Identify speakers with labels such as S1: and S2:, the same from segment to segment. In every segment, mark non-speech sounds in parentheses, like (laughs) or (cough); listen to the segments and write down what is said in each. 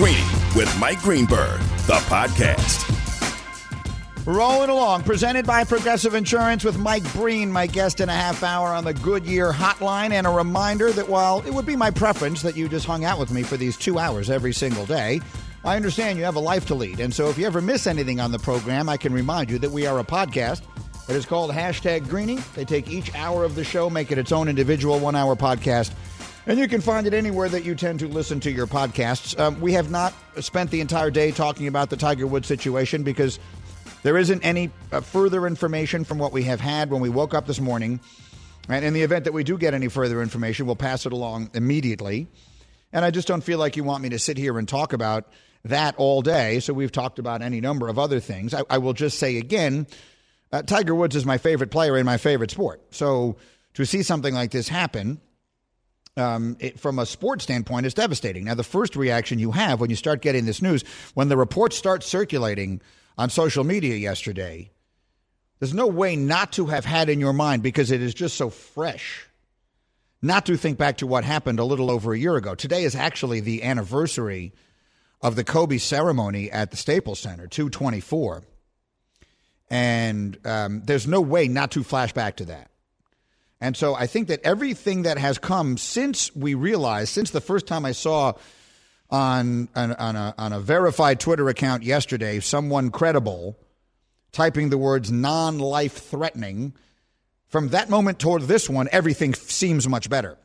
S1: Greeny with Mike Greenberg, the podcast.
S2: Rolling along, presented by Progressive Insurance with Mike Breen, my guest in a half hour on the Goodyear Hotline. And a reminder that while it would be my preference that you just hung out with me for these two hours every single day, I understand you have a life to lead. And so if you ever miss anything on the program, I can remind you that we are a podcast. It is called Hashtag Greeny. They take each hour of the show, make it its own individual one hour podcast. And you can find it anywhere that you tend to listen to your podcasts. Um, we have not spent the entire day talking about the Tiger Woods situation because there isn't any uh, further information from what we have had when we woke up this morning. And in the event that we do get any further information, we'll pass it along immediately. And I just don't feel like you want me to sit here and talk about that all day. So we've talked about any number of other things. I, I will just say again uh, Tiger Woods is my favorite player in my favorite sport. So to see something like this happen, um, it, from a sports standpoint, is devastating. Now, the first reaction you have when you start getting this news, when the reports start circulating on social media yesterday, there's no way not to have had in your mind because it is just so fresh. Not to think back to what happened a little over a year ago. Today is actually the anniversary of the Kobe ceremony at the Staples Center, 224. And um, there's no way not to flash back to that. And so I think that everything that has come since we realized, since the first time I saw on, on, on, a, on a verified Twitter account yesterday, someone credible typing the words non life threatening, from that moment toward this one, everything seems much better.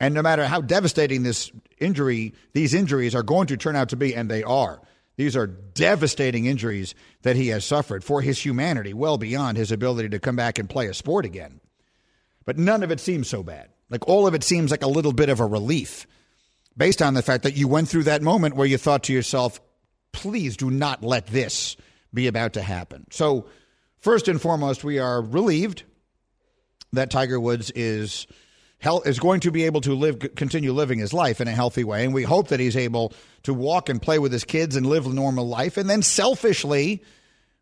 S2: And no matter how devastating this injury, these injuries are going to turn out to be, and they are. These are devastating injuries that he has suffered for his humanity, well beyond his ability to come back and play a sport again. But none of it seems so bad. Like all of it seems like a little bit of a relief based on the fact that you went through that moment where you thought to yourself, please do not let this be about to happen. So, first and foremost, we are relieved that Tiger Woods is is going to be able to live continue living his life in a healthy way and we hope that he's able to walk and play with his kids and live a normal life and then selfishly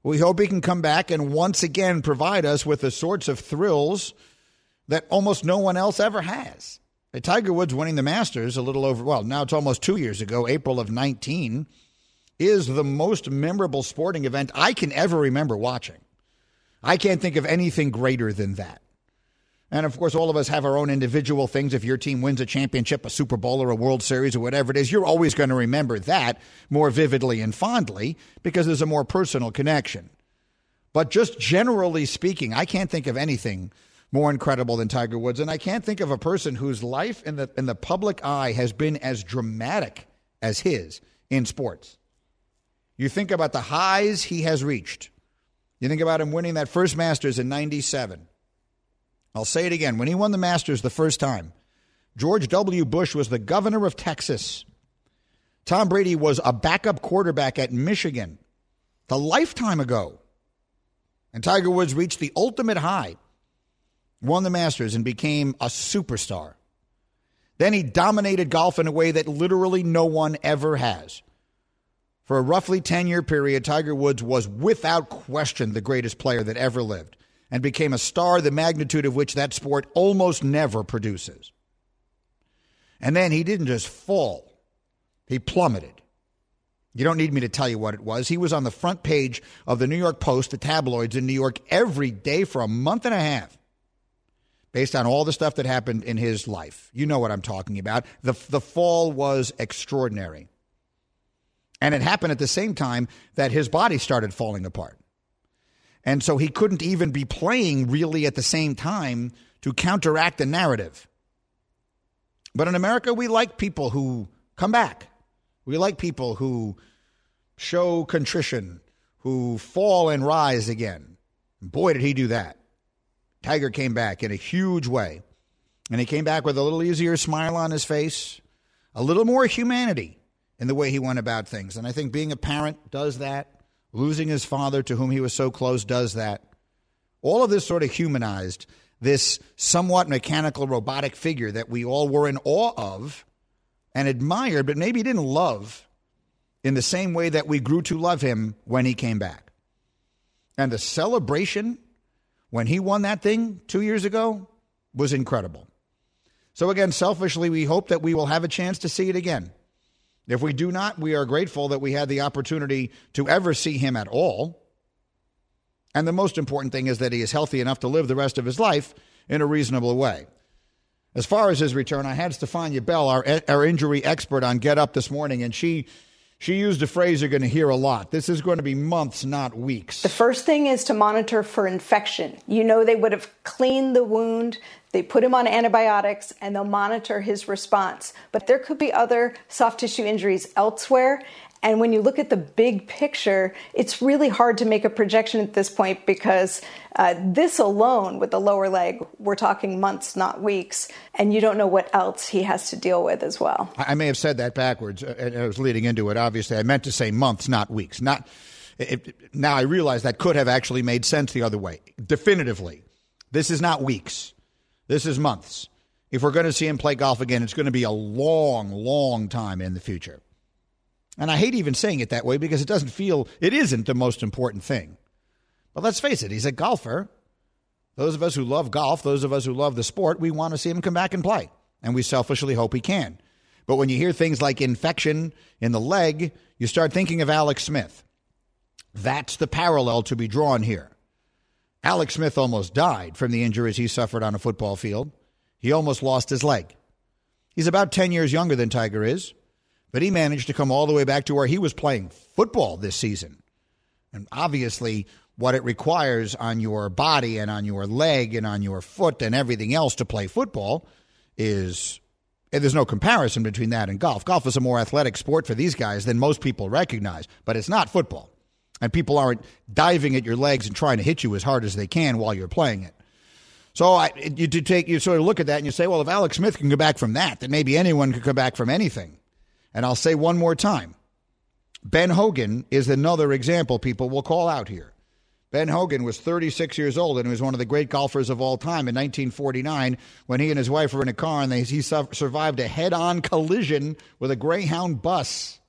S2: we hope he can come back and once again provide us with the sorts of thrills that almost no one else ever has. Uh, Tiger Woods winning the Masters a little over well, now it's almost 2 years ago, April of 19 is the most memorable sporting event I can ever remember watching. I can't think of anything greater than that. And of course, all of us have our own individual things. If your team wins a championship, a Super Bowl, or a World Series, or whatever it is, you're always going to remember that more vividly and fondly because there's a more personal connection. But just generally speaking, I can't think of anything more incredible than Tiger Woods. And I can't think of a person whose life in the, in the public eye has been as dramatic as his in sports. You think about the highs he has reached. You think about him winning that first Masters in 97 I'll say it again. When he won the Masters the first time, George W. Bush was the governor of Texas. Tom Brady was a backup quarterback at Michigan the lifetime ago. And Tiger Woods reached the ultimate high, won the Masters, and became a superstar. Then he dominated golf in a way that literally no one ever has. For a roughly 10 year period, Tiger Woods was without question the greatest player that ever lived and became a star the magnitude of which that sport almost never produces. And then he didn't just fall, he plummeted. You don't need me to tell you what it was. He was on the front page of the New York Post, the tabloids in New York, every day for a month and a half, based on all the stuff that happened in his life. You know what I'm talking about. The, the fall was extraordinary. And it happened at the same time that his body started falling apart. And so he couldn't even be playing really at the same time to counteract the narrative. But in America, we like people who come back. We like people who show contrition, who fall and rise again. Boy, did he do that. Tiger came back in a huge way. And he came back with a little easier smile on his face, a little more humanity in the way he went about things. And I think being a parent does that. Losing his father, to whom he was so close, does that. All of this sort of humanized this somewhat mechanical, robotic figure that we all were in awe of and admired, but maybe didn't love in the same way that we grew to love him when he came back. And the celebration when he won that thing two years ago was incredible. So, again, selfishly, we hope that we will have a chance to see it again. If we do not, we are grateful that we had the opportunity to ever see him at all. And the most important thing is that he is healthy enough to live the rest of his life in a reasonable way. As far as his return, I had Stephania Bell, our, our injury expert, on Get Up this morning, and she she used a phrase you're going to hear a lot. This is going to be months, not weeks.
S3: The first thing is to monitor for infection. You know, they would have cleaned the wound, they put him on antibiotics, and they'll monitor his response. But there could be other soft tissue injuries elsewhere. And when you look at the big picture, it's really hard to make a projection at this point because uh, this alone with the lower leg, we're talking months, not weeks, and you don't know what else he has to deal with as well.
S2: I may have said that backwards. Uh, I was leading into it. Obviously, I meant to say months, not weeks. Not it, now. I realize that could have actually made sense the other way. Definitively, this is not weeks. This is months. If we're going to see him play golf again, it's going to be a long, long time in the future. And I hate even saying it that way because it doesn't feel, it isn't the most important thing. But let's face it, he's a golfer. Those of us who love golf, those of us who love the sport, we want to see him come back and play. And we selfishly hope he can. But when you hear things like infection in the leg, you start thinking of Alex Smith. That's the parallel to be drawn here. Alex Smith almost died from the injuries he suffered on a football field. He almost lost his leg. He's about 10 years younger than Tiger is but he managed to come all the way back to where he was playing football this season. And obviously, what it requires on your body and on your leg and on your foot and everything else to play football is eh, there's no comparison between that and golf. Golf is a more athletic sport for these guys than most people recognize, but it's not football. And people aren't diving at your legs and trying to hit you as hard as they can while you're playing it. So I, you take you sort of look at that and you say, well, if Alex Smith can come back from that, then maybe anyone could come back from anything. And I'll say one more time Ben Hogan is another example people will call out here. Ben Hogan was 36 years old and was one of the great golfers of all time in 1949 when he and his wife were in a car and they, he su- survived a head on collision with a Greyhound bus.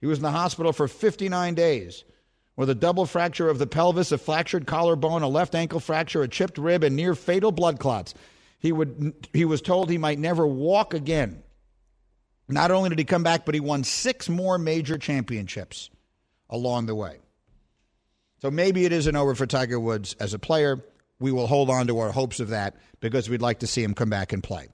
S2: He was in the hospital for 59 days with a double fracture of the pelvis, a fractured collarbone, a left ankle fracture, a chipped rib, and near fatal blood clots. He, would, he was told he might never walk again. Not only did he come back, but he won six more major championships along the way. So maybe it isn't over for Tiger Woods as a player. We will hold on to our hopes of that because we'd like to see him come back and play.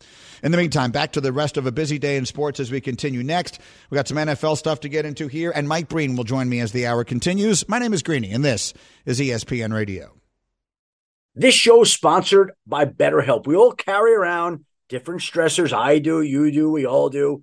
S2: In the meantime, back to the rest of a busy day in sports as we continue next. We got some NFL stuff to get into here, and Mike Breen will join me as the hour continues. My name is Greeny, and this is ESPN Radio.
S4: This show is sponsored by BetterHelp. We all carry around different stressors. I do, you do, we all do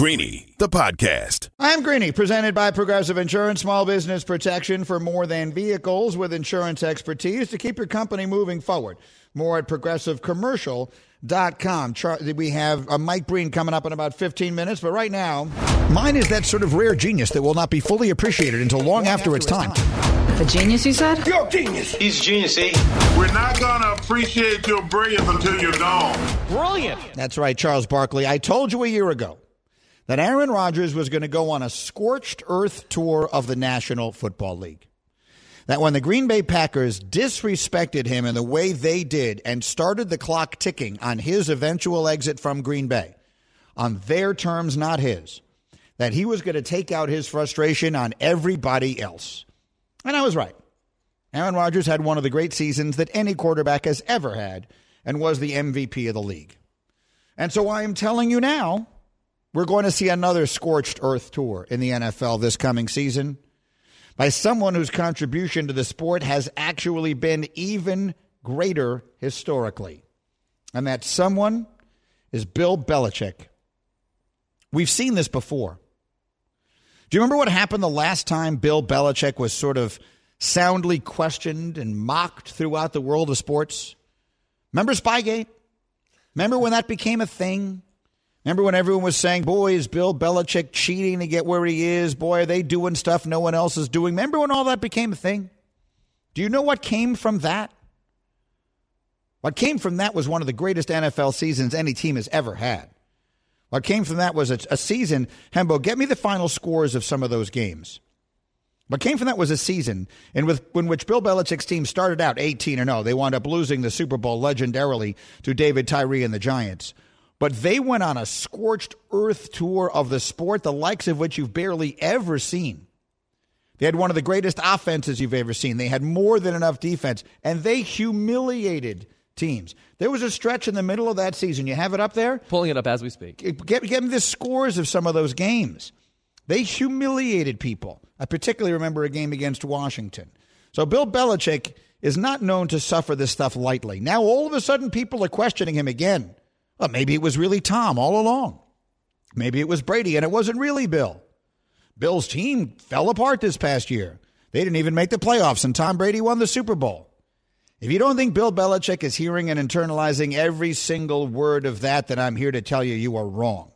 S1: Greeny, the podcast.
S2: I'm Greeny, presented by Progressive Insurance, small business protection for more than vehicles with insurance expertise to keep your company moving forward. More at progressivecommercial.com. We have a Mike Breen coming up in about 15 minutes, but right now, mine is that sort of rare genius that will not be fully appreciated until long, long after, after, its time.
S5: A genius, you said?
S6: You're a genius.
S7: He's a genius, eh?
S6: We're not going to appreciate your brilliance until you're gone.
S7: Brilliant.
S2: That's right, Charles Barkley. I told you a year ago that Aaron Rodgers was going to go on a scorched earth tour of the National Football League. That when the Green Bay Packers disrespected him in the way they did and started the clock ticking on his eventual exit from Green Bay, on their terms, not his, that he was going to take out his frustration on everybody else. And I was right. Aaron Rodgers had one of the great seasons that any quarterback has ever had and was the MVP of the league. And so I am telling you now, we're going to see another scorched earth tour in the NFL this coming season by someone whose contribution to the sport has actually been even greater historically. And that someone is Bill Belichick. We've seen this before. Do you remember what happened the last time Bill Belichick was sort of soundly questioned and mocked throughout the world of sports? Remember Spygate? Remember when that became a thing? Remember when everyone was saying, boy, is Bill Belichick cheating to get where he is? Boy, are they doing stuff no one else is doing? Remember when all that became a thing? Do you know what came from that? What came from that was one of the greatest NFL seasons any team has ever had. What came from that was a, a season. Hembo, get me the final scores of some of those games. What came from that was a season in, with, in which Bill Belichick's team started out 18 or 0. They wound up losing the Super Bowl legendarily to David Tyree and the Giants. But they went on a scorched earth tour of the sport, the likes of which you've barely ever seen. They had one of the greatest offenses you've ever seen. They had more than enough defense, and they humiliated teams. There was a stretch in the middle of that season. You have it up there?
S7: Pulling it up as we speak.
S2: Get, get me the scores of some of those games. They humiliated people. I particularly remember a game against Washington. So Bill Belichick is not known to suffer this stuff lightly. Now all of a sudden people are questioning him again. Well, maybe it was really Tom all along. Maybe it was Brady and it wasn't really Bill. Bill's team fell apart this past year. They didn't even make the playoffs and Tom Brady won the Super Bowl. If you don't think Bill Belichick is hearing and internalizing every single word of that, then I'm here to tell you you are wrong.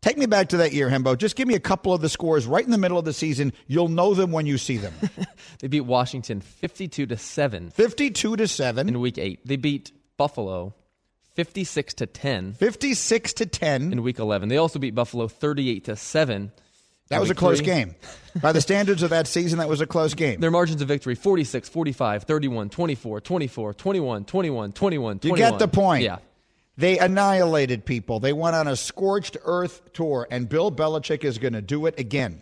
S2: Take me back to that year, Hembo. Just give me a couple of the scores right in the middle of the season. You'll know them when you see them. (laughs)
S7: they beat Washington 52 to 7.
S2: 52 to 7
S7: in week 8. They beat Buffalo 56 to 10.
S2: 56 to 10
S7: in week 11. They also beat Buffalo 38 to 7.
S2: That was a close three. game. By the standards of that season, that was a close game.
S7: Their margins of victory 46, 45, 31, 24, 24, 21, 21, 21, 21.
S2: You get the point.
S7: Yeah.
S2: They annihilated people. They went on a scorched earth tour, and Bill Belichick is going to do it again.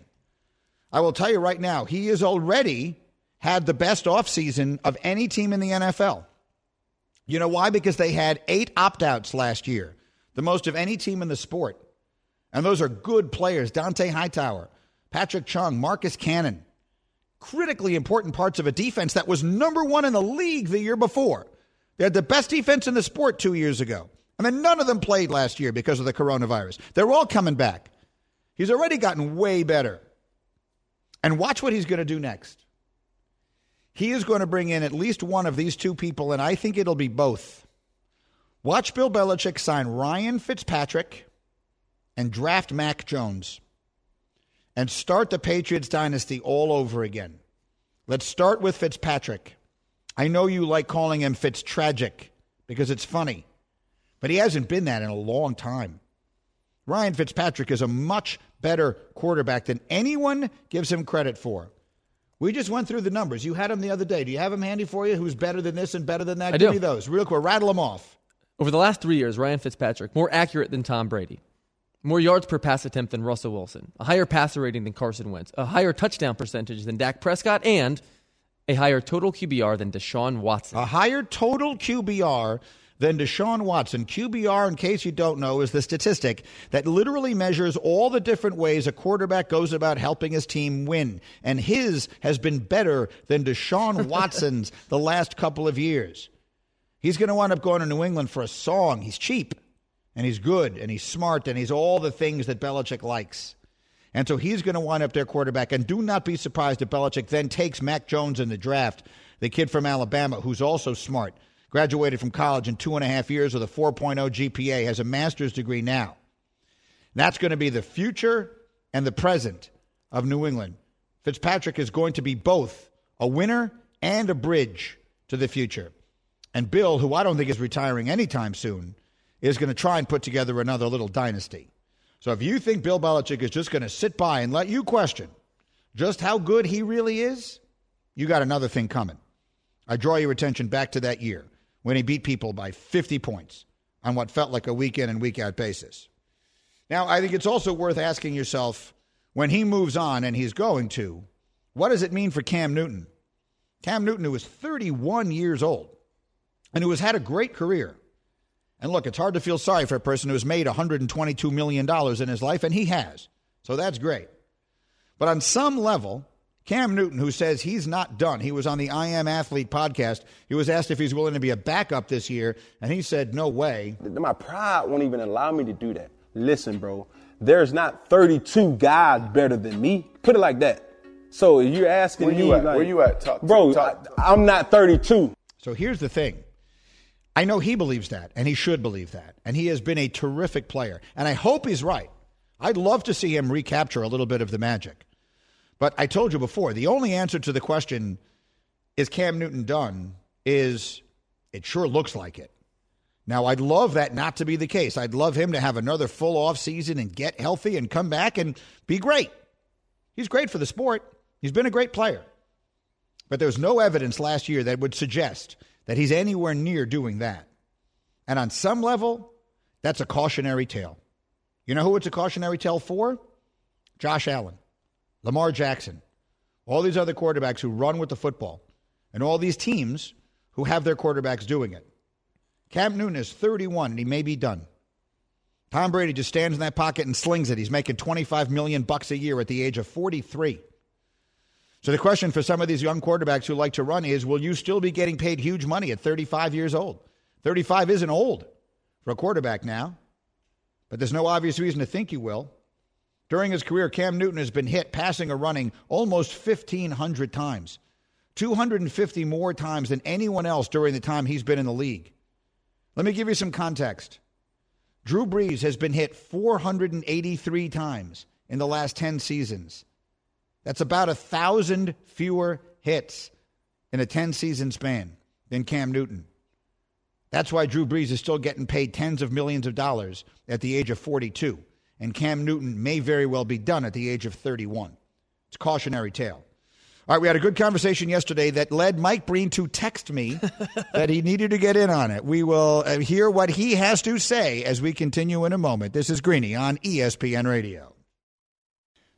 S2: I will tell you right now, he has already had the best offseason of any team in the NFL. You know why? Because they had eight opt outs last year, the most of any team in the sport. And those are good players Dont'a Hightower, Patrick Chung, Marcus Cannon. Critically important parts of a defense that was number one in the league the year before. They had the best defense in the sport two years ago. I mean, none of them played last year because of the coronavirus. They're all coming back. He's already gotten way better. And watch what he's going to do next. He is going to bring in at least one of these two people, and I think it'll be both. Watch Bill Belichick sign Ryan Fitzpatrick and draft Mac Jones and start the Patriots dynasty all over again. Let's start with Fitzpatrick. I know you like calling him Fitz tragic because it's funny, but he hasn't been that in a long time. Ryan Fitzpatrick is a much better quarterback than anyone gives him credit for. We just went through the numbers. You had them the other day. Do you have them handy for you? Who's better than this and better than that?
S7: I
S2: Give
S7: do.
S2: me those. Real quick, rattle them off.
S7: Over the last three years, Ryan Fitzpatrick, more accurate than Tom Brady, more yards per pass attempt than Russell Wilson, a higher passer rating than Carson Wentz, a higher touchdown percentage than Dak Prescott, and a higher total QBR than Deshaun Watson.
S2: A higher total QBR than Deshaun Watson. QBR, in case you don't know, is the statistic that literally measures all the different ways a quarterback goes about helping his team win. And his has been better than Deshaun (laughs) Watson's the last couple of years. He's going to wind up going to New England for a song. He's cheap, and he's good, and he's smart, and he's all the things that Belichick likes. And so he's going to wind up their quarterback. And do not be surprised if Belichick then takes Mac Jones in the draft, the kid from Alabama, who's also smart, graduated from college in two and a half years with a 4.0 GPA, has a master's degree now. That's going to be the future and the present of New England. Fitzpatrick is going to be both a winner and a bridge to the future. And Bill, who I don't think is retiring anytime soon, is going to try and put together another little dynasty. So if you think Bill Belichick is just going to sit by and let you question just how good he really is, you got another thing coming. I draw your attention back to that year when he beat people by 50 points on what felt like a week in and week out basis. Now, I think it's also worth asking yourself when he moves on, and he's going to, what does it mean for Cam Newton? Cam Newton, who is 31 years old and who has had a great career. And look, it's hard to feel sorry for a person who has made $122 million in his life, and he has. So that's great. But on some level, Cam Newton, who says he's not done, he was on the I Am Athlete podcast. He was asked if he's willing to be a backup this year, and he said, no way.
S8: My pride won't even allow me to do that. Listen, bro, there's not 32 guys better than me. Put it like that. So you're asking
S9: Where
S8: me,
S9: you at?
S8: like,
S9: Where you at? Talk-
S8: bro,
S9: talk-
S8: I, I'm not 32.
S2: So here's the thing. I know he believes that, and he should believe that. And he has been a terrific player. And I hope he's right. I'd love to see him recapture a little bit of the magic. But I told you before, the only answer to the question, is Cam Newton done, is it sure looks like it. Now, I'd love that not to be the case. I'd love him to have another full off season and get healthy and come back and be great. He's great for the sport. He's been a great player. But there's no evidence last year that would suggest that he's anywhere near doing that. And on some level, that's a cautionary tale. You know who it's a cautionary tale for? Josh Allen, Lamar Jackson, all these other quarterbacks who run with the football, and all these teams who have their quarterbacks doing it. Cam Newton is 31 and he may be done. Tom Brady just stands in that pocket and slings it. He's making 25 million bucks a year at the age of 43. So the question for some of these young quarterbacks who like to run is will you still be getting paid huge money at 35 years old? 35 isn't old for a quarterback now, but there's no obvious reason to think you will. During his career, Cam Newton has been hit passing or running almost 1,500 times, 250 more times than anyone else during the time he's been in the league. Let me give you some context. Drew Brees has been hit 483 times in the last 10 seasons. That's about a thousand fewer hits in a 10 season span than Cam Newton. That's why Drew Brees is still getting paid tens of millions of dollars at the age of 42. And Cam Newton may very well be done at the age of 31. It's a cautionary tale. All right, we had a good conversation yesterday that led Mike Breen to text me (laughs) that he needed to get in on it. We will uh, hear what he has to say as we continue in a moment. This is Greeny on ESPN Radio.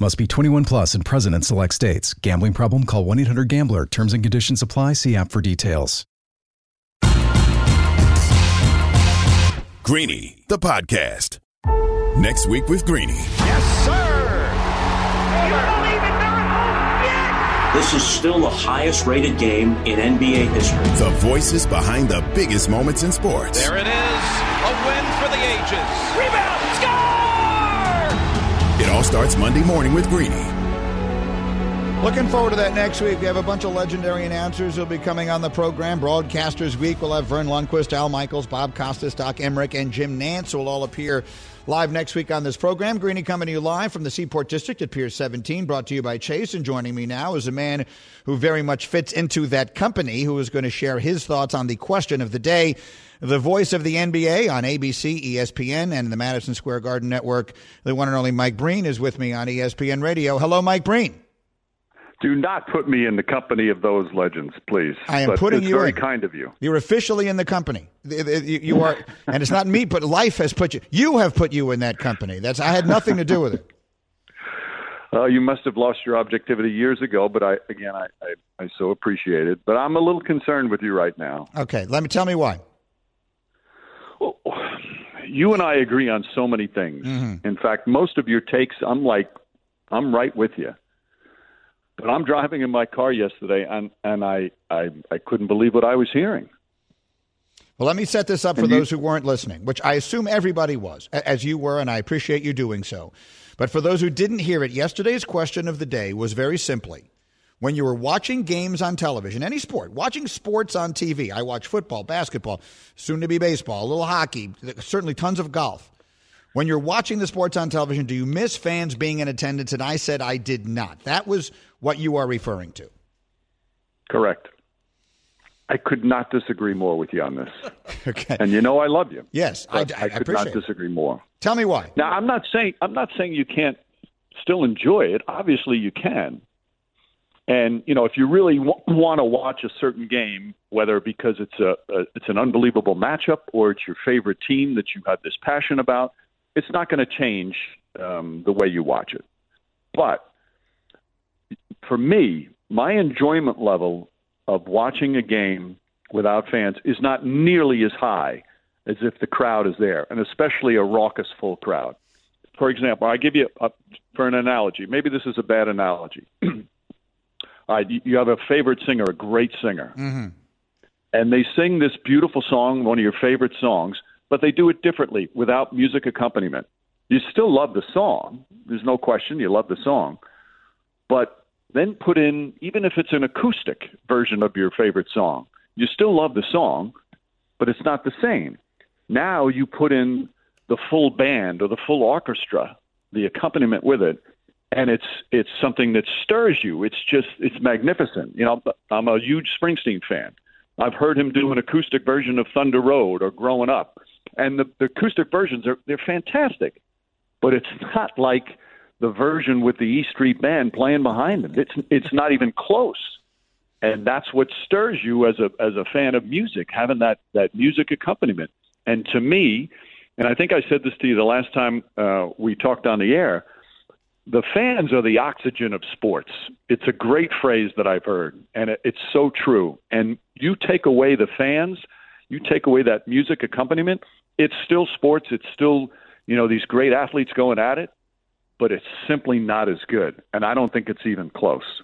S10: Must be 21 plus and present in select states. Gambling problem? Call 1 800 Gambler. Terms and conditions apply. See app for details.
S1: Greeny, the podcast. Next week with Greeny.
S2: Yes, sir!
S4: This is still the highest rated game in NBA history.
S1: The voices behind the biggest moments in sports.
S11: There it is. A win for the ages.
S1: Starts Monday morning with Greeny.
S2: Looking forward to that next week. We have a bunch of legendary announcers who'll be coming on the program. Broadcasters Week, we'll have Verne Lundquist, Al Michaels, Bob Costas, Doc Emrick, and Jim Nantz will all appear live next week on this program. Greeny coming to you live from the Seaport District at Pier 17, brought to you by Chase. And joining me now is a man who very much fits into that company, who is going to share his thoughts on the question of the day. The voice of the NBA on ABC, ESPN, and the Madison Square Garden Network. The one and only Mike Breen is with me on ESPN Radio. Hello, Mike Breen.
S9: Do not put me in the company of those legends, please.
S2: I am
S9: But
S2: putting
S9: it's
S2: you
S9: very
S2: in.
S9: kind of you.
S2: You're officially in the company. You you are, (laughs) and it's not me, but life has put you. You have put you in that company. That's I had nothing to do with it. (laughs) (laughs)
S9: Uh, you must have lost your objectivity years ago, but I again, I, I, I so appreciate it. But I'm a little concerned with you right now.
S2: Okay, let me tell me why.
S9: Well, (sighs) you and I agree on so many things.
S2: Mm-hmm.
S9: In fact, most of your takes, I'm like, I'm right with you. But I'm driving in my car yesterday, and and I I, I couldn't believe what I was hearing.
S2: Well, let me set this up for
S9: you-
S2: those who weren't listening, which I assume everybody was, as you were, and I appreciate you doing so. But for those who didn't hear it, yesterday's question of the day was very simply when you were watching games on television, any sport, watching sports on TV, I watch football, basketball, soon to be baseball, a little hockey, certainly tons of golf. When you're watching the sports on television, do you miss fans being in attendance? And I said I did not. That was what you are referring to.
S9: Correct. I could not disagree more with you on this. (laughs)
S2: Okay.
S9: And you know I love you.
S2: Yes, I, I, I
S9: could not disagree more.
S2: Tell me why.
S9: Now, I'm not saying I'm not saying you can't still enjoy it. Obviously, you can. And you know, if you really w- want to watch a certain game, whether because it's a, a it's an unbelievable matchup or it's your favorite team that you have this passion about, it's not going to change um, the way you watch it. But for me, my enjoyment level of watching a game without fans is not nearly as high as if the crowd is there, and especially a raucous full crowd. For example, I give you a, for an analogy. Maybe this is a bad analogy. (clears throat) You- you have a favorite singer, a great singer,
S2: Mm-hmm.
S9: and they sing this beautiful song, one of your favorite songs, but they do it differently without music accompaniment. You still love the song. There's no question you love the song. But then put in, even if it's an acoustic version of your favorite song, you still love the song, but it's not the same. Now you put in the full band or the full orchestra, the accompaniment with it, and it's it's something that stirs you. It's just it's magnificent. You know, I'm a huge Springsteen fan. I've heard him do an acoustic version of Thunder Road or Growing Up, and the, the acoustic versions are they're fantastic, but it's not like the version with the E Street Band playing behind them. It's it's not even close, and that's what stirs you as a as a fan of music, having that that music accompaniment. And to me, and I think I said this to you the last time uh, we talked on the air the fans are the oxygen of sports. It's a great phrase that I've heard, and it, it's so true. And you take away the fans, you take away that music accompaniment, it's still sports. It's still, you know, these great athletes going at it, but it's simply not as good. And I don't think it's even close.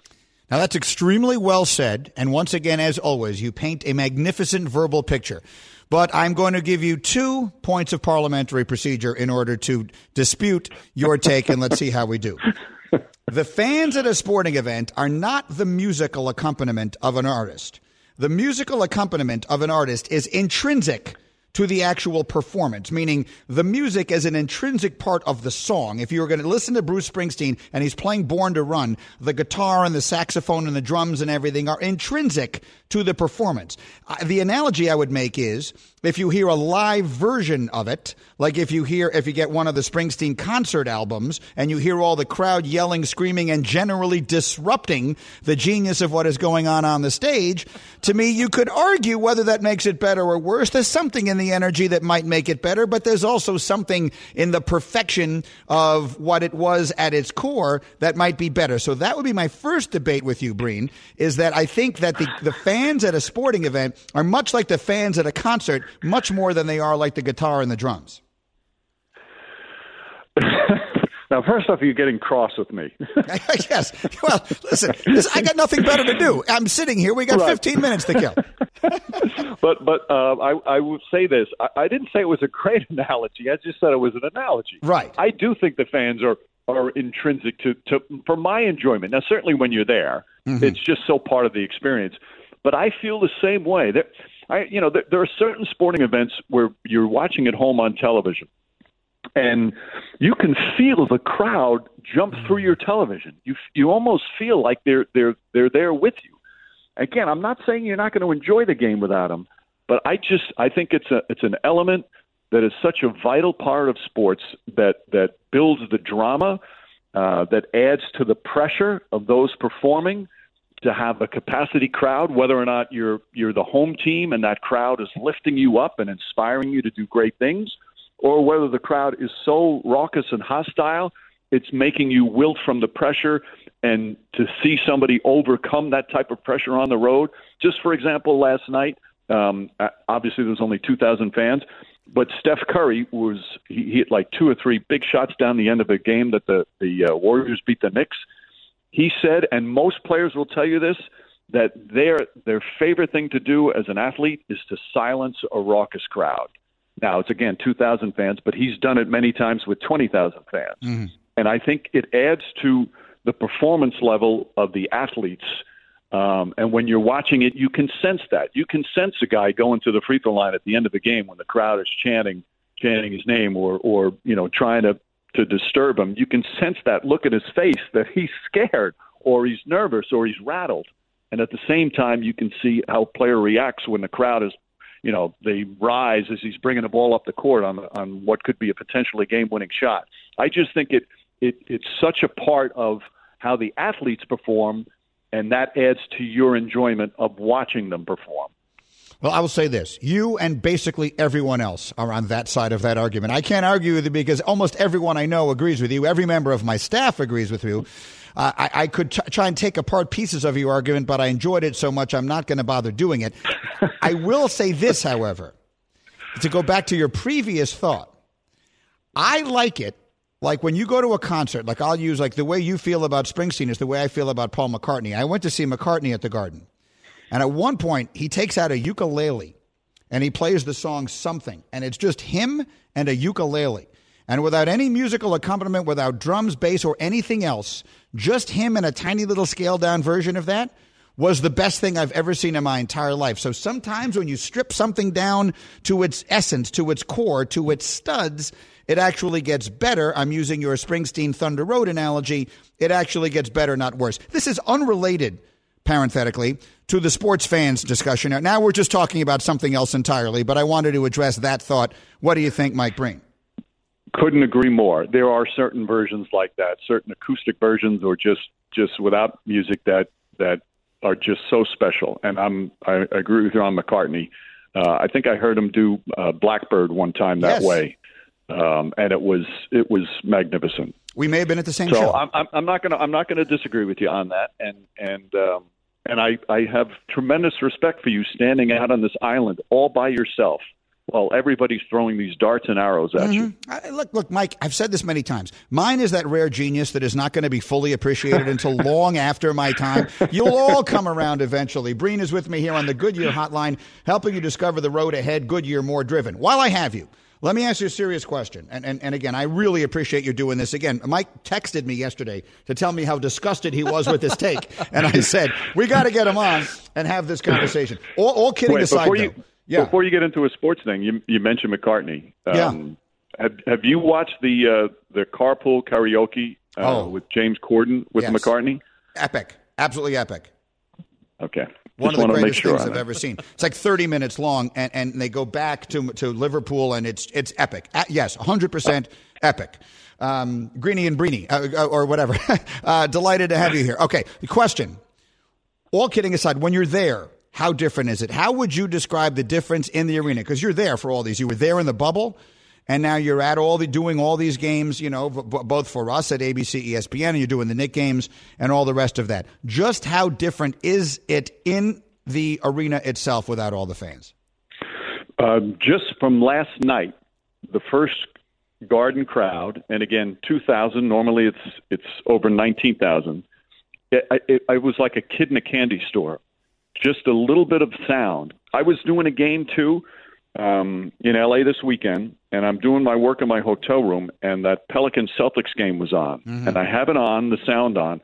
S2: Now, that's extremely well said. And once again, as always, you paint a magnificent verbal picture. But I'm going to give you two points of parliamentary procedure in order to dispute your take, and let's see how we do. The fans at a sporting event are not the musical accompaniment of an artist. The musical accompaniment of an artist is intrinsic to the actual performance, meaning the music is an intrinsic part of the song. If you were going to listen to Bruce Springsteen and he's playing Born to Run, the guitar and the saxophone and the drums and everything are intrinsic to the performance. Uh, the analogy I would make is if you hear a live version of it, like if you hear, if you get one of the Springsteen concert albums and you hear all the crowd yelling, screaming, and generally disrupting the genius of what is going on on the stage, to me, you could argue whether that makes it better or worse. There's something in the energy that might make it better, but there's also something in the perfection of what it was at its core that might be better. So that would be my first debate with you, Breen, is that I think that the, the fans at a sporting event are much like the fans at a concert, much more than they are like the guitar and the drums. (laughs)
S9: Now, first off, you're getting cross with me. (laughs)
S2: yes. Well, listen, this, I got nothing better to do. I'm sitting here. We got
S9: Right.
S2: 15 minutes to kill. (laughs)
S9: but but uh, I I would say this. I, I didn't say it was a great analogy. I just said it was an analogy.
S2: Right.
S9: I do think the fans are are intrinsic to to for my enjoyment. Now, certainly when you're there,
S2: Mhm.
S9: it's just so part of the experience. But I feel the same way. There, I you know there, there are certain sporting events where you're watching at home on television, and you can feel the crowd jump through your television. You you almost feel like they're they're they're there with you. Again, I'm not saying you're not going to enjoy the game without them, but I just I think it's a it's an element that is such a vital part of sports that that builds the drama, uh, that adds to the pressure of those performing to have a capacity crowd, whether or not you're you're the home team and that crowd is lifting you up and inspiring you to do great things, or whether the crowd is so raucous and hostile it's making you wilt from the pressure and to see somebody overcome that type of pressure on the road. Just for example, last night, um, obviously there was only 2,000 fans, but Steph Curry was he hit like two or three big shots down the end of a game that the the uh, Warriors beat the Knicks. He said, and most players will tell you this, that their their favorite thing to do as an athlete is to silence a raucous crowd. Now it's again 2,000 fans, but he's done it many times with 20,000 fans,
S2: mm-hmm.
S9: and I think it adds to the performance level of the athletes. Um, and when you're watching it, you can sense that. You can sense a guy going to the free throw line at the end of the game when the crowd is chanting, chanting his name, or, or you know, trying to to disturb him. You can sense that look at his face that he's scared, or he's nervous, or he's rattled. And at the same time, you can see how a player reacts when the crowd is, you know, they rise as he's bringing the ball up the court on on what could be a potentially game-winning shot. I just think it it, it's such a part of how the athletes perform, and that adds to your enjoyment of watching them perform.
S2: Well, I will say this. You and basically everyone else are on that side of that argument. I can't argue with you because almost everyone I know agrees with you. Every member of my staff agrees with you. Uh, I, I, could t- try and take apart pieces of your argument, but I enjoyed it so much I'm not going to bother doing it. (laughs) I will say this, however, to go back to your previous thought. I like it like when you go to a concert, like I'll use like the way you feel about Springsteen is the way I feel about Paul McCartney. I went to see McCartney at the Garden, and at one point he takes out a ukulele and he plays the song something, and it's just him and a ukulele. And without any musical accompaniment, without drums, bass, or anything else, just him and a tiny little scaled down version of that was the best thing I've ever seen in my entire life. So sometimes when you strip something down to its essence, to its core, to its studs, it actually gets better. I'm using your Springsteen Thunder Road analogy. It actually gets better, not worse. This is unrelated, parenthetically, to the sports fans discussion. Now we're just talking about something else entirely, but I wanted to address that thought. What do you think, Mike Breen?
S9: Couldn't agree more. There are certain versions like that, certain acoustic versions, or just just without music that that are just so special. And I'm I agree with you on McCartney. Uh, I think I heard him do uh, Blackbird one time that
S2: yes.
S9: way um, and it was it was magnificent.
S2: We may have been at the same
S9: so
S2: show.
S9: I'm, I'm not going to I'm not going to disagree with you on that, and and um, and I I have tremendous respect for you standing out on this island all by yourself while everybody's throwing these darts and arrows at
S2: mm-hmm.
S9: you.
S2: I, look, look, Mike. I've said this many times. Mine is that rare genius that is not going to be fully appreciated (laughs) until long after my time. You'll all come around eventually. Breen is with me here on the Goodyear Hotline, helping you discover the road ahead. Goodyear more driven. While I have you. Let me ask you a serious question. And, and, and again, I really appreciate you doing this. Again, Mike texted me yesterday to tell me how disgusted he was with this take. (laughs) And I said, we got to get him on and have this conversation. All, all kidding
S9: Wait,
S2: aside,
S9: before
S2: though,
S9: you,
S2: yeah.
S9: Before you get into a sports thing, you, you mentioned McCartney.
S2: Um,
S9: yeah. Have, have you watched the uh, the carpool karaoke uh,
S2: Oh.
S9: with James Corden with
S2: Yes.
S9: McCartney?
S2: Epic. Absolutely epic.
S9: Okay.
S2: One
S9: Just
S2: of the
S9: want to make
S2: greatest
S9: sure
S2: things I've ever seen. It's like 30 minutes long, and, and they go back to to Liverpool, and it's it's epic. Uh, yes, 100% epic. Um, Greeny and Breeny, uh, uh, or whatever. (laughs) uh, delighted to have you here. Okay, the question. All kidding aside, when you're there, how different is it? How would you describe the difference in the arena? Because you're there for all these. You were there in the bubble, and now you're at all the doing all these games. You know, b- both for us at ABC, ESPN, and you're doing the Knick games and all the rest of that. Just how different is it in the arena itself without all the fans?
S9: Uh, just from last night, the first garden crowd, and again, 2,000. Normally, it's it's over 19,000. It, it, it was like a kid in a candy store. Just a little bit of sound. I was doing a game too um, in LA this weekend, and I'm doing my work in my hotel room, and that Pelican Celtics game was on, and I have it on, the sound on,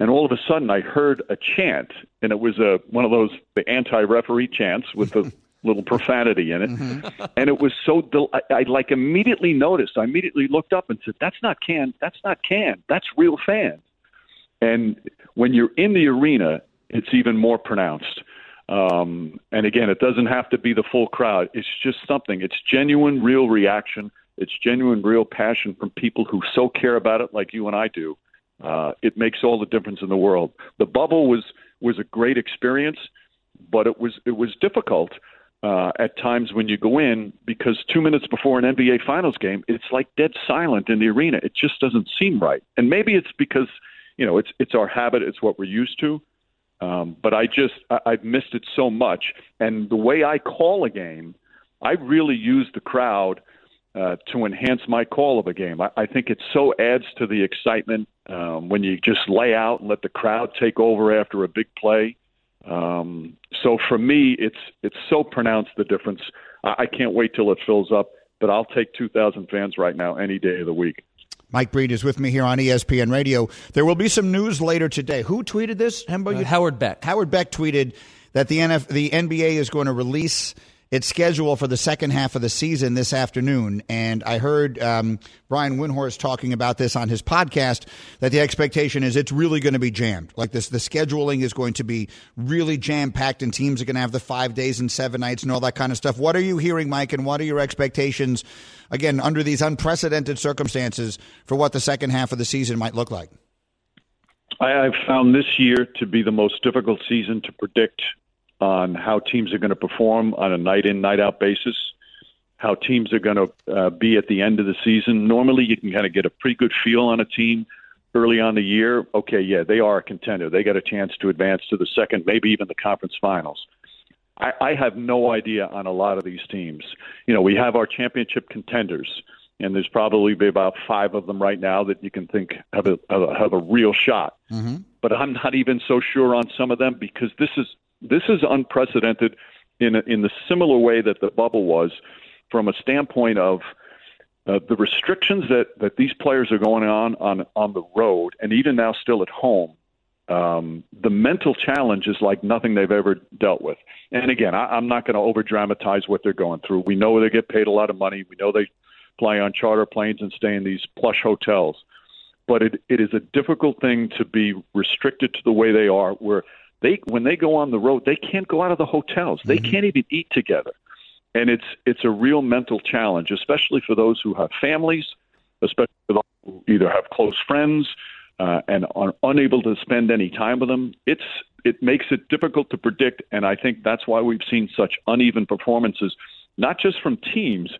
S9: and all of a sudden I heard a chant, and it was a one of those the anti-referee chants with the (laughs) little profanity in it, and it was so del- I, I like immediately noticed. I immediately looked up and said, "That's not can. That's not can. That's real fans." And when you're in the arena, it's even more pronounced. Um, and again, it doesn't have to be the full crowd. It's just something. It's genuine, real reaction. It's genuine, real passion from people who so care about it, like you and I do. Uh, it makes all the difference in the world. The bubble was was a great experience, but it was it was difficult uh, at times when you go in because two minutes before an NBA Finals game, it's like dead silent in the arena. It just doesn't seem right. And maybe it's because you know it's it's our habit, it's what we're used to. Um, but I just I, I've missed it so much, and the way I call a game, I really use the crowd uh, to enhance my call of a game. I, I think it so adds to the excitement um, when you just lay out and let the crowd take over after a big play. Um, so for me, it's it's so pronounced the difference. I, I can't wait till it fills up, but I'll take 2,000 fans right now any day of the week.
S2: Mike Breen is with me here on ESPN Radio. There will be some news later today. Who tweeted this?
S7: Hembo, uh, Howard Beck.
S2: Howard Beck tweeted that the NF, the NBA is going to release its schedule for the second half of the season this afternoon. And I heard um, Brian Windhorst talking about this on his podcast that the expectation is it's really going to be jammed. Like this, the scheduling is going to be really jam packed, and teams are going to have the five days and seven nights and all that kind of stuff. What are you hearing, Mike? And what are your expectations, again, under these unprecedented circumstances for what the second half of the season might look like?
S9: I, have found this year to be the most difficult season to predict on how teams are going to perform on a night in, night out basis, how teams are going to uh, be at the end of the season. Normally, you can kind of get a pretty good feel on a team early on the year. Okay, yeah, they are a contender. They got a chance to advance to the second, maybe even the conference finals. I, I have no idea on a lot of these teams. You know, we have our championship contenders and there's probably be about five of them right now that you can think have a have a real shot. Mm-hmm. But I'm not even so sure on some of them because this is this is unprecedented in a, in the similar way that the bubble was, from a standpoint of uh, the restrictions that that these players are going on on on the road, and even now still at home. Um, the mental challenge is like nothing they've ever dealt with. And again, I, I'm not going to over dramatize what they're going through. We know they get paid a lot of money. We know they fly on charter planes and stay in these plush hotels. But it, it is a difficult thing to be restricted to the way they are, where they when they go on the road, they can't go out of the hotels. They mm-hmm. can't even eat together, and it's it's a real mental challenge, especially for those who have families, especially for those who either have close friends uh, and are unable to spend any time with them. It's it makes it difficult to predict, and I think that's why we've seen such uneven performances, not just from teams,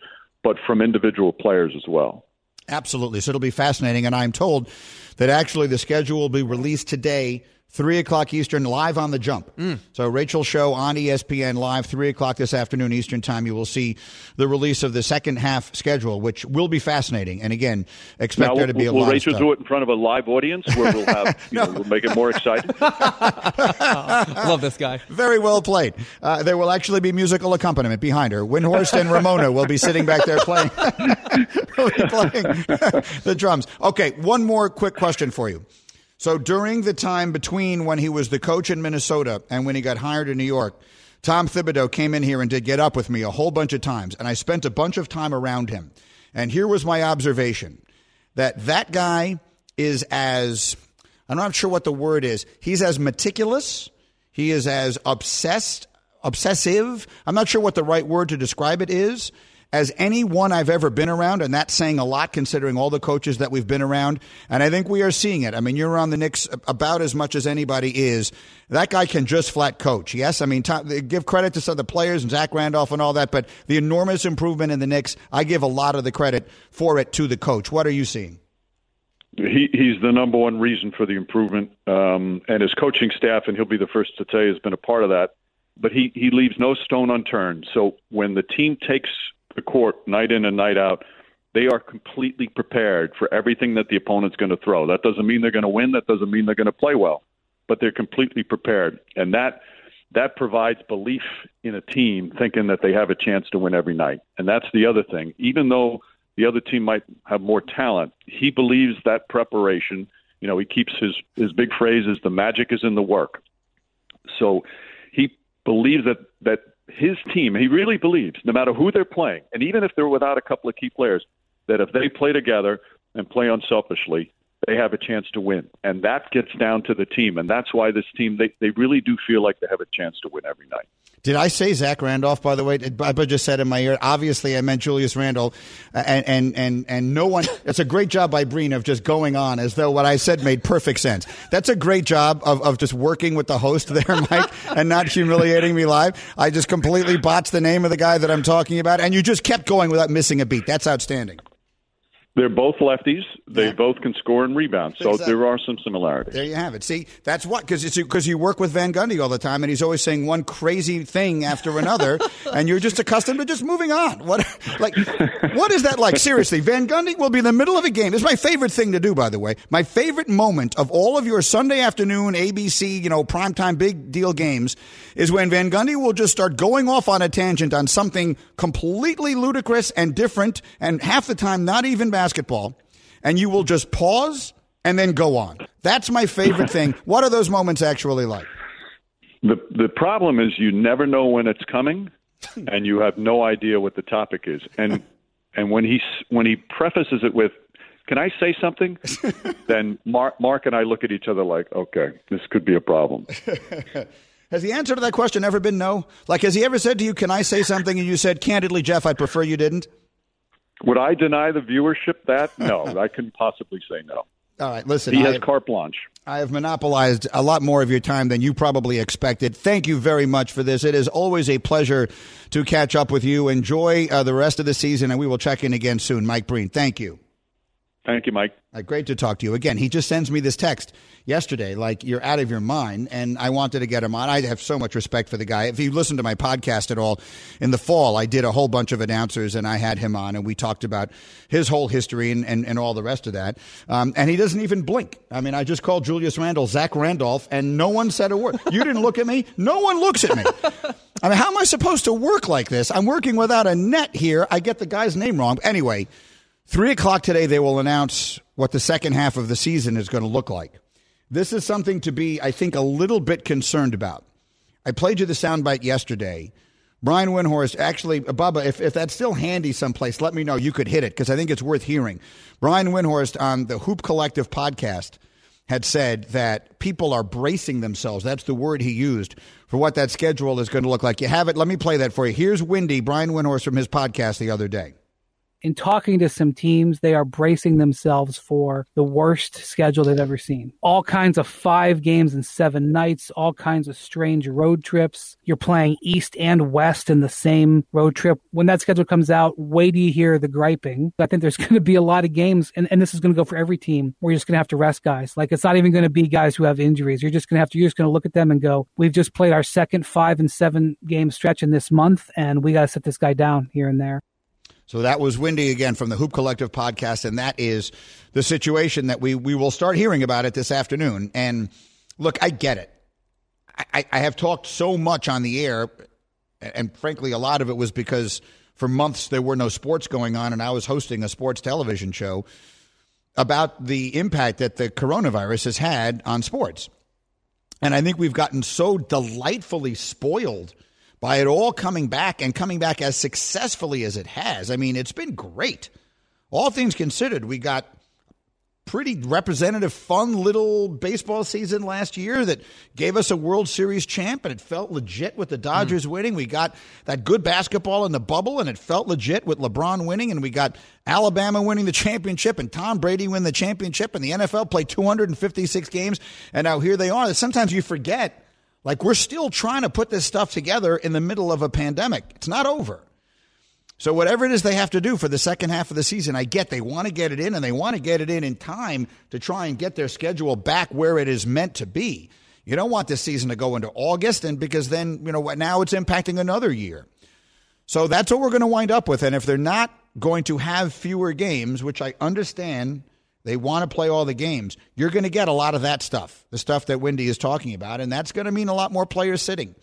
S9: but from individual players as well.
S2: Absolutely. So it'll be fascinating. And I'm told that actually the schedule will be released today 3 o'clock Eastern, live on the jump. Mm. So, Rachel Show on ESPN live, 3 o'clock this afternoon Eastern Time. You will see the release of the second half schedule, which will be fascinating. And again, expect
S9: now,
S2: there to be a
S9: will
S2: lot Will
S9: Rachel do it in front of a live audience where we'll have, (laughs) you no. know, we'll make it more exciting? (laughs)
S7: Love this guy.
S2: Very well played. Uh, there will actually be musical accompaniment behind her. Windhorst and Ramona will be sitting back there playing, (laughs) playing the drums. Okay, one more quick question for you. So during the time between when he was the coach in Minnesota and when he got hired in New York, Tom Thibodeau came in here and did get up with me a whole bunch of times, and I spent a bunch of time around him. And here was my observation that that guy is as I'm not sure what the word is. He's as meticulous. He is as obsessed, obsessive. I'm not sure what the right word to describe it is as anyone I've ever been around, and that's saying a lot considering all the coaches that we've been around. And I think we are seeing it. I mean, you're on the Knicks about as much as anybody is. That guy can just flat coach. Yes, I mean, give credit to some of the players and Zach Randolph and all that, but the enormous improvement in the Knicks, I give a lot of the credit for it to the coach. What are you seeing?
S9: He, he's the number one reason for the improvement, um, and his coaching staff, and he'll be the first to say, has been a part of that. But he he leaves no stone unturned. So when the team takes the court night in and night out, they are completely prepared for everything that the opponent's going to throw. That doesn't mean they're going to win. That doesn't mean they're going to play well, but they're completely prepared, and that that provides belief in a team, thinking that they have a chance to win every night. And that's the other thing. Even though the other team might have more talent, he believes that preparation. You know, he keeps his his big phrase is the magic is in the work. So he believes that that his team, he really believes, no matter who they're playing, and even if they're without a couple of key players, that if they play together and play unselfishly, they have a chance to win. And that gets down to the team. And that's why this team, they, they really do feel like they have a chance to win every night.
S2: Did I say Zach Randolph? By the way, I just said in my ear. Obviously, I meant Julius Randle, and and and and no one. It's a great job by Breen of just going on as though what I said made perfect sense. That's a great job of of just working with the host there, (laughs) Mike, and not humiliating me live. I just completely botched the name of the guy that I'm talking about, and you just kept going without missing a beat. That's outstanding.
S9: They're both lefties. They yeah. both can score and rebound. So exactly. there are some similarities.
S2: There you have it. See, that's what because it's because you work with Van Gundy all the time, and he's always saying one crazy thing after another, (laughs) and you're just accustomed to just moving on. What like what is that like? Seriously, Van Gundy will be in the middle of a game. Is my favorite thing to do, by the way. My favorite moment of all of your Sunday afternoon ABC, you know, primetime big deal games is when Van Gundy will just start going off on a tangent on something completely ludicrous and different, and half the time not even basketball basketball, and you will just pause and then go on. That's my favorite thing. (laughs) What are those moments actually like?
S9: The the problem is you never know when it's coming, and you have no idea what the topic is. And and when he when he prefaces it with, "Can I say something?" (laughs) then Mark Mark and I look at each other like, "Okay, this could be a problem." (laughs)
S2: Has the answer to that question ever been no? Like, has he ever said to you, "Can I say something?" and you said, "Candidly, Jeff, I'd prefer you didn't."
S9: Would I deny the viewership that? No, (laughs) I couldn't possibly say no.
S2: All right, listen.
S9: He has have, carte blanche.
S2: I have monopolized a lot more of your time than you probably expected. Thank you very much for this. It is always a pleasure to catch up with you. Enjoy uh, the rest of the season, and we will check in again soon. Mike Breen, thank you.
S9: Thank you, Mike.
S2: Uh, great to talk to you again. He just sends me this text yesterday, like you're out of your mind, and I wanted to get him on. I have so much respect for the guy. If you listen to my podcast at all, in the fall, I did a whole bunch of announcers, and I had him on, and we talked about his whole history and, and, and all the rest of that. Um, and he doesn't even blink. I mean, I just called Julius Randle Zach Randolph, and no one said a word. You didn't look at me. No one looks at me. I mean, how am I supposed to work like this? I'm working without a net here. I get the guy's name wrong. Anyway. Three o'clock today, they will announce what the second half of the season is going to look like. This is something to be, I think, a little bit concerned about. I played you the soundbite yesterday. Brian Windhorst, actually, uh, Bubba, if, if that's still handy someplace, let me know. You could hit it because I think it's worth hearing. Brian Windhorst on the Hoop Collective podcast had said that people are bracing themselves. That's the word he used for what that schedule is going to look like. You have it. Let me play that for you. Here's Windy, Brian Windhorst from his podcast the other day
S12: in talking to some teams, they are bracing themselves for the worst schedule they've ever seen. All kinds of five games in seven nights, all kinds of strange road trips. You're playing East and West in the same road trip. When that schedule comes out, wait till you hear the griping. I think there's (laughs) going to be a lot of games, and, and this is going to go for every team where you're just going to have to rest guys. Like it's not even going to be guys who have injuries. You're just going to have to, you're just going to look at them and go, we've just played our second five and seven game stretch in this month, and we got to set this guy down here and there.
S2: So that was Windy again from the Hoop Collective podcast, and that is the situation that we we will start hearing about it this afternoon. And look, I get it. I, I have talked so much on the air, and frankly, a lot of it was because for months there were no sports going on, and I was hosting a sports television show about the impact that the coronavirus has had on sports. And I think we've gotten so delightfully spoiled by it all coming back and coming back as successfully as it has. I mean, it's been great. All things considered, we got pretty representative, fun little baseball season last year that gave us a World Series champ, and it felt legit with the Dodgers mm. winning. We got that good basketball in the bubble, and it felt legit with LeBron winning, and we got Alabama winning the championship, and Tom Brady win the championship, and the NFL played 256 games, and now here they are. Sometimes you forget like we're still trying to put this stuff together in the middle of a pandemic. It's not over. So whatever it is they have to do for the second half of the season, I get they want to get it in and they want to get it in in time to try and get their schedule back where it is meant to be. You don't want this season to go into August and because then, you know, now it's impacting another year. So that's what we're going to wind up with and if they're not going to have fewer games, which I understand they want to play all the games. You're going to get a lot of that stuff, the stuff that Windy is talking about, and that's going to mean a lot more players sitting.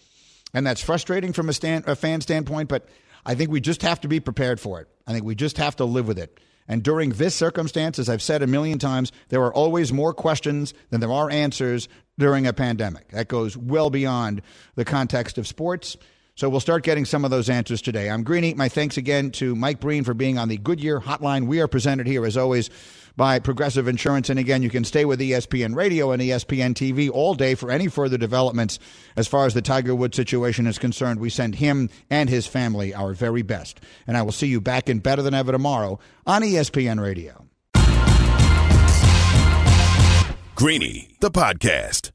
S2: And that's frustrating from a, stand, a fan standpoint, but I think we just have to be prepared for it. I think we just have to live with it. And during this circumstance, as I've said a million times, there are always more questions than there are answers during a pandemic. That goes well beyond the context of sports. So we'll start getting some of those answers today. I'm Greeny. My thanks again to Mike Breen for being on the Goodyear Hotline. We are presented here, as always, by Progressive Insurance. And again, you can stay with ESPN Radio and ESPN TV all day for any further developments as far as the Tiger Woods situation is concerned. We send him and his family our very best. And I will see you back in Better Than Ever tomorrow on ESPN Radio.
S1: Greeny, the podcast.